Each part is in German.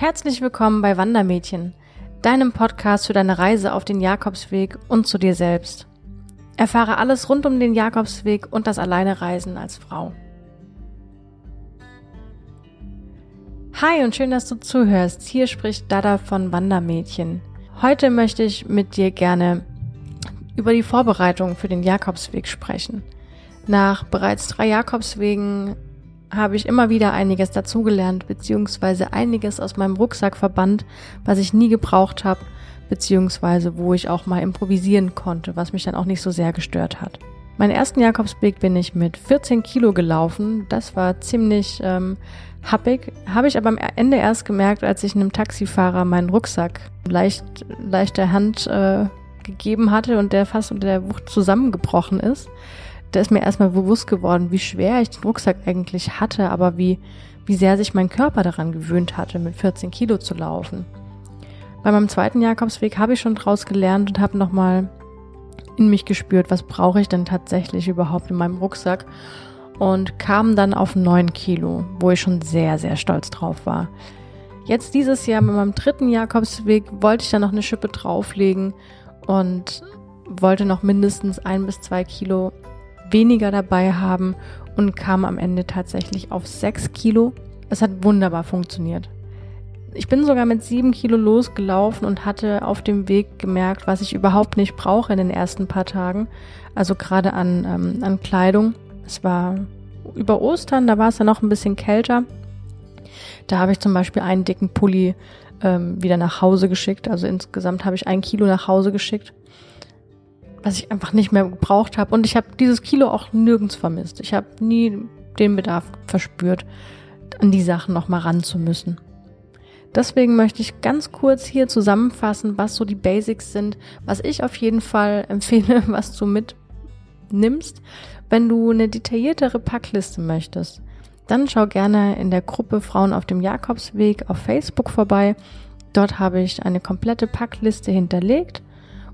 Herzlich willkommen bei Wandermädchen, deinem Podcast für deine Reise auf den Jakobsweg und zu dir selbst. Erfahre alles rund um den Jakobsweg und das Alleinereisen als Frau. Hi und schön, dass du zuhörst. Hier spricht Dada von Wandermädchen. Heute möchte ich mit dir gerne über die Vorbereitung für den Jakobsweg sprechen. Nach bereits drei Jakobswegen habe ich immer wieder einiges dazugelernt, beziehungsweise einiges aus meinem Rucksack verbannt, was ich nie gebraucht habe, beziehungsweise wo ich auch mal improvisieren konnte, was mich dann auch nicht so sehr gestört hat. Meinen ersten Jakobsweg bin ich mit 14 Kilo gelaufen. Das war ziemlich ähm, happig. Habe ich aber am Ende erst gemerkt, als ich einem Taxifahrer meinen Rucksack leicht, leichter Hand äh, gegeben hatte und der fast unter der Wucht zusammengebrochen ist da ist mir erstmal bewusst geworden, wie schwer ich den Rucksack eigentlich hatte, aber wie, wie sehr sich mein Körper daran gewöhnt hatte, mit 14 Kilo zu laufen. Bei meinem zweiten Jakobsweg habe ich schon draus gelernt und habe nochmal in mich gespürt, was brauche ich denn tatsächlich überhaupt in meinem Rucksack und kam dann auf 9 Kilo, wo ich schon sehr, sehr stolz drauf war. Jetzt dieses Jahr mit meinem dritten Jakobsweg wollte ich dann noch eine Schippe drauflegen und wollte noch mindestens ein bis zwei Kilo weniger dabei haben und kam am Ende tatsächlich auf 6 Kilo. Es hat wunderbar funktioniert. Ich bin sogar mit 7 Kilo losgelaufen und hatte auf dem Weg gemerkt, was ich überhaupt nicht brauche in den ersten paar Tagen. Also gerade an, ähm, an Kleidung. Es war über Ostern, da war es ja noch ein bisschen kälter. Da habe ich zum Beispiel einen dicken Pulli ähm, wieder nach Hause geschickt. Also insgesamt habe ich ein Kilo nach Hause geschickt was ich einfach nicht mehr gebraucht habe. Und ich habe dieses Kilo auch nirgends vermisst. Ich habe nie den Bedarf verspürt, an die Sachen nochmal ran zu müssen. Deswegen möchte ich ganz kurz hier zusammenfassen, was so die Basics sind, was ich auf jeden Fall empfehle, was du mitnimmst. Wenn du eine detailliertere Packliste möchtest, dann schau gerne in der Gruppe Frauen auf dem Jakobsweg auf Facebook vorbei. Dort habe ich eine komplette Packliste hinterlegt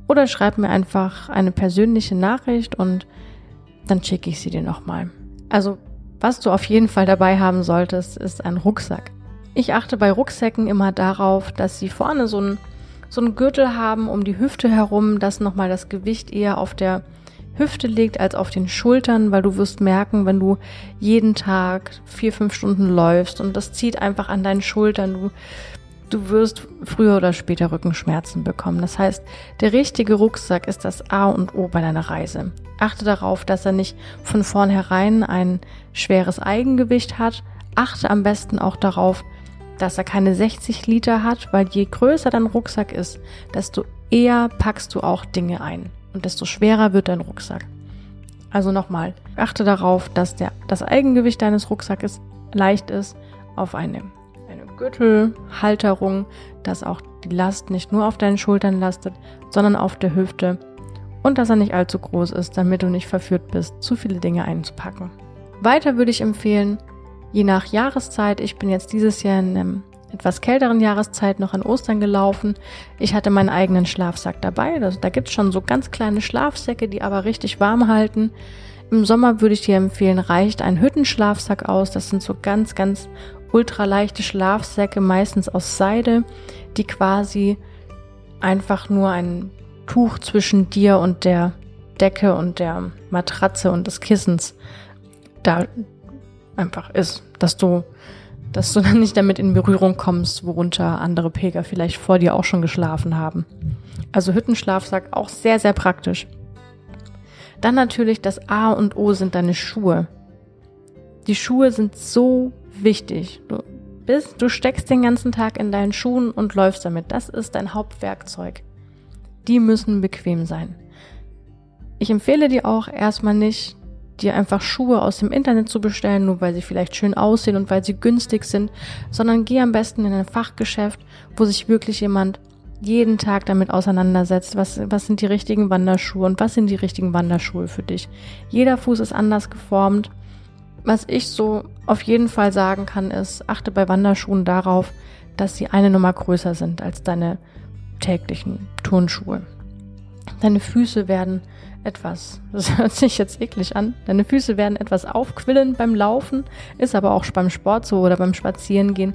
oder schreib mir einfach eine persönliche Nachricht und dann schicke ich sie dir nochmal. Also, was du auf jeden Fall dabei haben solltest, ist ein Rucksack. Ich achte bei Rucksäcken immer darauf, dass sie vorne so einen so einen Gürtel haben um die Hüfte herum, dass nochmal das Gewicht eher auf der Hüfte liegt als auf den Schultern, weil du wirst merken, wenn du jeden Tag vier, fünf Stunden läufst und das zieht einfach an deinen Schultern, du du wirst früher oder später Rückenschmerzen bekommen. Das heißt, der richtige Rucksack ist das A und O bei deiner Reise. Achte darauf, dass er nicht von vornherein ein schweres Eigengewicht hat. Achte am besten auch darauf, dass er keine 60 Liter hat, weil je größer dein Rucksack ist, desto eher packst du auch Dinge ein und desto schwerer wird dein Rucksack. Also nochmal, achte darauf, dass der, das Eigengewicht deines Rucksackes leicht ist auf eine Gürtelhalterung, dass auch die Last nicht nur auf deinen Schultern lastet, sondern auf der Hüfte und dass er nicht allzu groß ist, damit du nicht verführt bist, zu viele Dinge einzupacken. Weiter würde ich empfehlen, je nach Jahreszeit, ich bin jetzt dieses Jahr in einem etwas kälteren Jahreszeit noch an Ostern gelaufen. Ich hatte meinen eigenen Schlafsack dabei. Also da gibt es schon so ganz kleine Schlafsäcke, die aber richtig warm halten. Im Sommer würde ich dir empfehlen, reicht ein Hüttenschlafsack aus. Das sind so ganz, ganz ultraleichte Schlafsäcke, meistens aus Seide, die quasi einfach nur ein Tuch zwischen dir und der Decke und der Matratze und des Kissens da einfach ist, dass du, dass du dann nicht damit in Berührung kommst, worunter andere Pilger vielleicht vor dir auch schon geschlafen haben. Also Hüttenschlafsack auch sehr, sehr praktisch. Dann natürlich das A und O sind deine Schuhe. Die Schuhe sind so wichtig. Du bist, du steckst den ganzen Tag in deinen Schuhen und läufst damit. Das ist dein Hauptwerkzeug. Die müssen bequem sein. Ich empfehle dir auch erstmal nicht, dir einfach Schuhe aus dem Internet zu bestellen, nur weil sie vielleicht schön aussehen und weil sie günstig sind, sondern geh am besten in ein Fachgeschäft, wo sich wirklich jemand jeden Tag damit auseinandersetzt, was, was sind die richtigen Wanderschuhe und was sind die richtigen Wanderschuhe für dich. Jeder Fuß ist anders geformt was ich so auf jeden Fall sagen kann, ist, achte bei Wanderschuhen darauf, dass sie eine Nummer größer sind als deine täglichen Turnschuhe. Deine Füße werden etwas, das hört sich jetzt eklig an, deine Füße werden etwas aufquillen beim Laufen, ist aber auch beim Sport so oder beim Spazierengehen.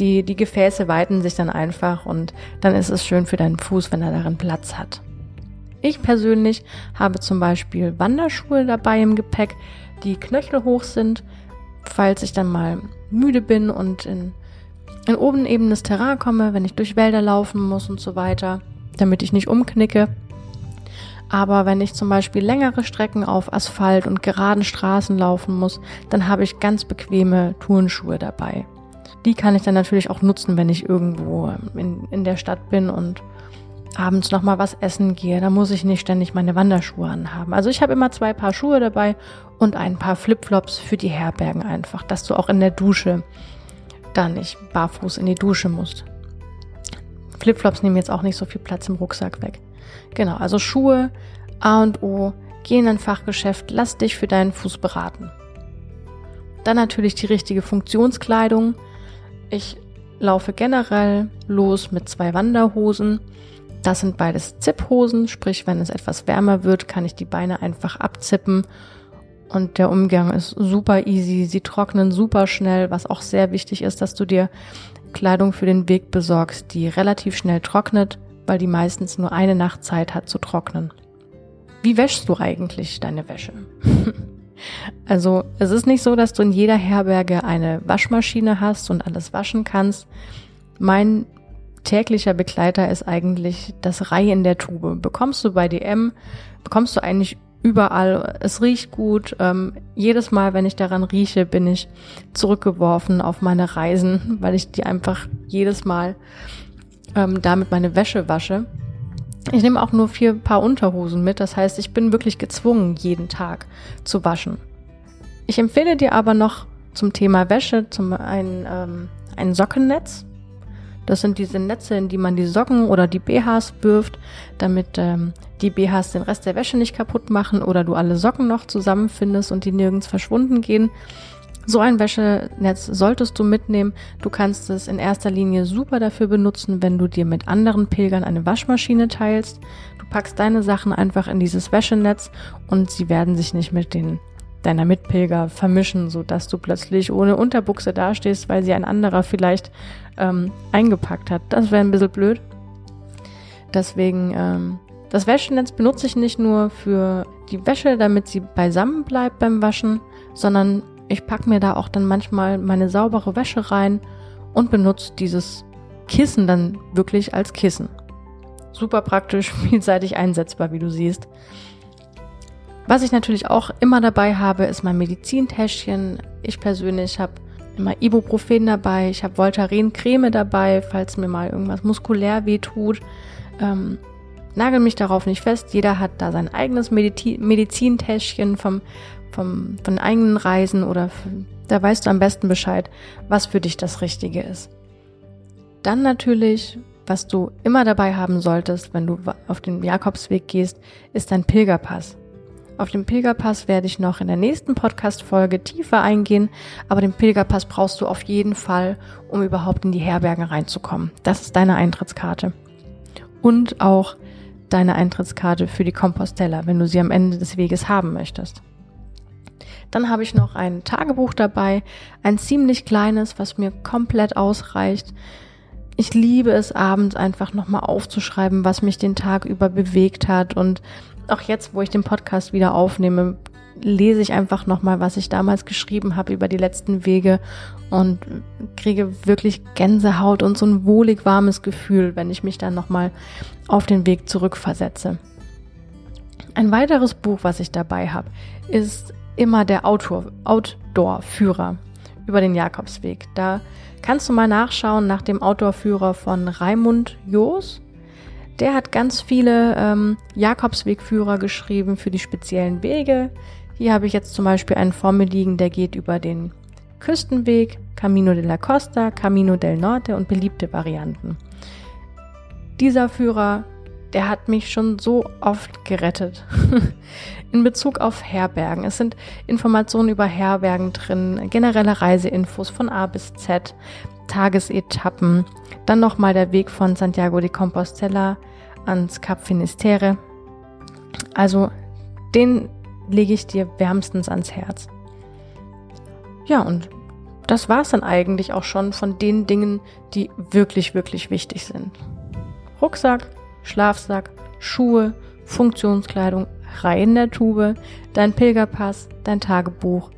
Die, die Gefäße weiten sich dann einfach und dann ist es schön für deinen Fuß, wenn er darin Platz hat. Ich persönlich habe zum Beispiel Wanderschuhe dabei im Gepäck, die knöchelhoch sind, falls ich dann mal müde bin und in, in oben ebenes Terrain komme, wenn ich durch Wälder laufen muss und so weiter, damit ich nicht umknicke. Aber wenn ich zum Beispiel längere Strecken auf Asphalt und geraden Straßen laufen muss, dann habe ich ganz bequeme Turnschuhe dabei. Die kann ich dann natürlich auch nutzen, wenn ich irgendwo in, in der Stadt bin und abends nochmal was essen gehe. Da muss ich nicht ständig meine Wanderschuhe anhaben. Also ich habe immer zwei Paar Schuhe dabei und ein paar Flipflops für die Herbergen einfach, dass du auch in der Dusche da nicht barfuß in die Dusche musst. Flipflops nehmen jetzt auch nicht so viel Platz im Rucksack weg. Genau, also Schuhe, A und O, geh in ein Fachgeschäft, lass dich für deinen Fuß beraten. Dann natürlich die richtige Funktionskleidung. Ich laufe generell los mit zwei Wanderhosen. Das sind beides Zipphosen, sprich, wenn es etwas wärmer wird, kann ich die Beine einfach abzippen und der Umgang ist super easy. Sie trocknen super schnell, was auch sehr wichtig ist, dass du dir Kleidung für den Weg besorgst, die relativ schnell trocknet weil die meistens nur eine Nacht Zeit hat zu trocknen. Wie wäschst du eigentlich deine Wäsche? also es ist nicht so, dass du in jeder Herberge eine Waschmaschine hast und alles waschen kannst. Mein täglicher Begleiter ist eigentlich das Reihe in der Tube. Bekommst du bei DM, bekommst du eigentlich überall. Es riecht gut. Ähm, jedes Mal, wenn ich daran rieche, bin ich zurückgeworfen auf meine Reisen, weil ich die einfach jedes Mal ähm, damit meine Wäsche wasche. Ich nehme auch nur vier Paar Unterhosen mit, das heißt, ich bin wirklich gezwungen, jeden Tag zu waschen. Ich empfehle dir aber noch zum Thema Wäsche zum einen ähm, ein Sockennetz. Das sind diese Netze, in die man die Socken oder die BHs wirft, damit ähm, die BHs den Rest der Wäsche nicht kaputt machen oder du alle Socken noch zusammenfindest und die nirgends verschwunden gehen. So ein Wäschenetz solltest du mitnehmen. Du kannst es in erster Linie super dafür benutzen, wenn du dir mit anderen Pilgern eine Waschmaschine teilst. Du packst deine Sachen einfach in dieses Wäschenetz und sie werden sich nicht mit den deiner Mitpilger vermischen, so dass du plötzlich ohne Unterbuchse dastehst, weil sie ein anderer vielleicht ähm, eingepackt hat. Das wäre ein bisschen blöd. Deswegen, ähm, das Wäschenetz benutze ich nicht nur für die Wäsche, damit sie beisammen bleibt beim Waschen, sondern ich packe mir da auch dann manchmal meine saubere Wäsche rein und benutze dieses Kissen dann wirklich als Kissen. Super praktisch, vielseitig einsetzbar, wie du siehst. Was ich natürlich auch immer dabei habe, ist mein Medizintäschchen. Ich persönlich habe immer Ibuprofen dabei, ich habe Voltaren Creme dabei, falls mir mal irgendwas muskulär wehtut. Ähm, nagel mich darauf nicht fest. Jeder hat da sein eigenes Medizintäschchen vom vom, von eigenen Reisen oder da weißt du am besten Bescheid, was für dich das Richtige ist. Dann natürlich, was du immer dabei haben solltest, wenn du auf den Jakobsweg gehst, ist dein Pilgerpass. Auf den Pilgerpass werde ich noch in der nächsten Podcast-Folge tiefer eingehen, aber den Pilgerpass brauchst du auf jeden Fall, um überhaupt in die Herbergen reinzukommen. Das ist deine Eintrittskarte. Und auch deine Eintrittskarte für die Compostella, wenn du sie am Ende des Weges haben möchtest. Dann habe ich noch ein Tagebuch dabei, ein ziemlich kleines, was mir komplett ausreicht. Ich liebe es abends einfach nochmal aufzuschreiben, was mich den Tag über bewegt hat. Und auch jetzt, wo ich den Podcast wieder aufnehme, lese ich einfach nochmal, was ich damals geschrieben habe über die letzten Wege und kriege wirklich Gänsehaut und so ein wohlig warmes Gefühl, wenn ich mich dann nochmal auf den Weg zurückversetze. Ein weiteres Buch, was ich dabei habe, ist immer der Outdoor-Führer über den Jakobsweg. Da kannst du mal nachschauen nach dem Outdoor-Führer von Raimund Joos. Der hat ganz viele ähm, Jakobswegführer geschrieben für die speziellen Wege. Hier habe ich jetzt zum Beispiel einen vor mir liegen, der geht über den Küstenweg, Camino de la Costa, Camino del Norte und beliebte Varianten. Dieser Führer der hat mich schon so oft gerettet. In Bezug auf Herbergen. Es sind Informationen über Herbergen drin, generelle Reiseinfos von A bis Z, Tagesetappen, dann nochmal der Weg von Santiago de Compostela ans Cap Finisterre. Also den lege ich dir wärmstens ans Herz. Ja, und das war's dann eigentlich auch schon von den Dingen, die wirklich, wirklich wichtig sind. Rucksack, Schlafsack, Schuhe, Funktionskleidung, Reihen der Tube, dein Pilgerpass, dein Tagebuch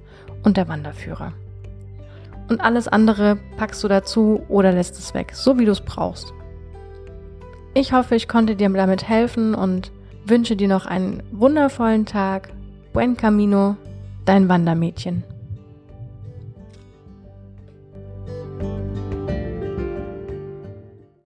und der Wanderführer. Und alles andere packst du dazu oder lässt es weg, so wie du es brauchst. Ich hoffe, ich konnte dir damit helfen und wünsche dir noch einen wundervollen Tag. Buen Camino, dein Wandermädchen.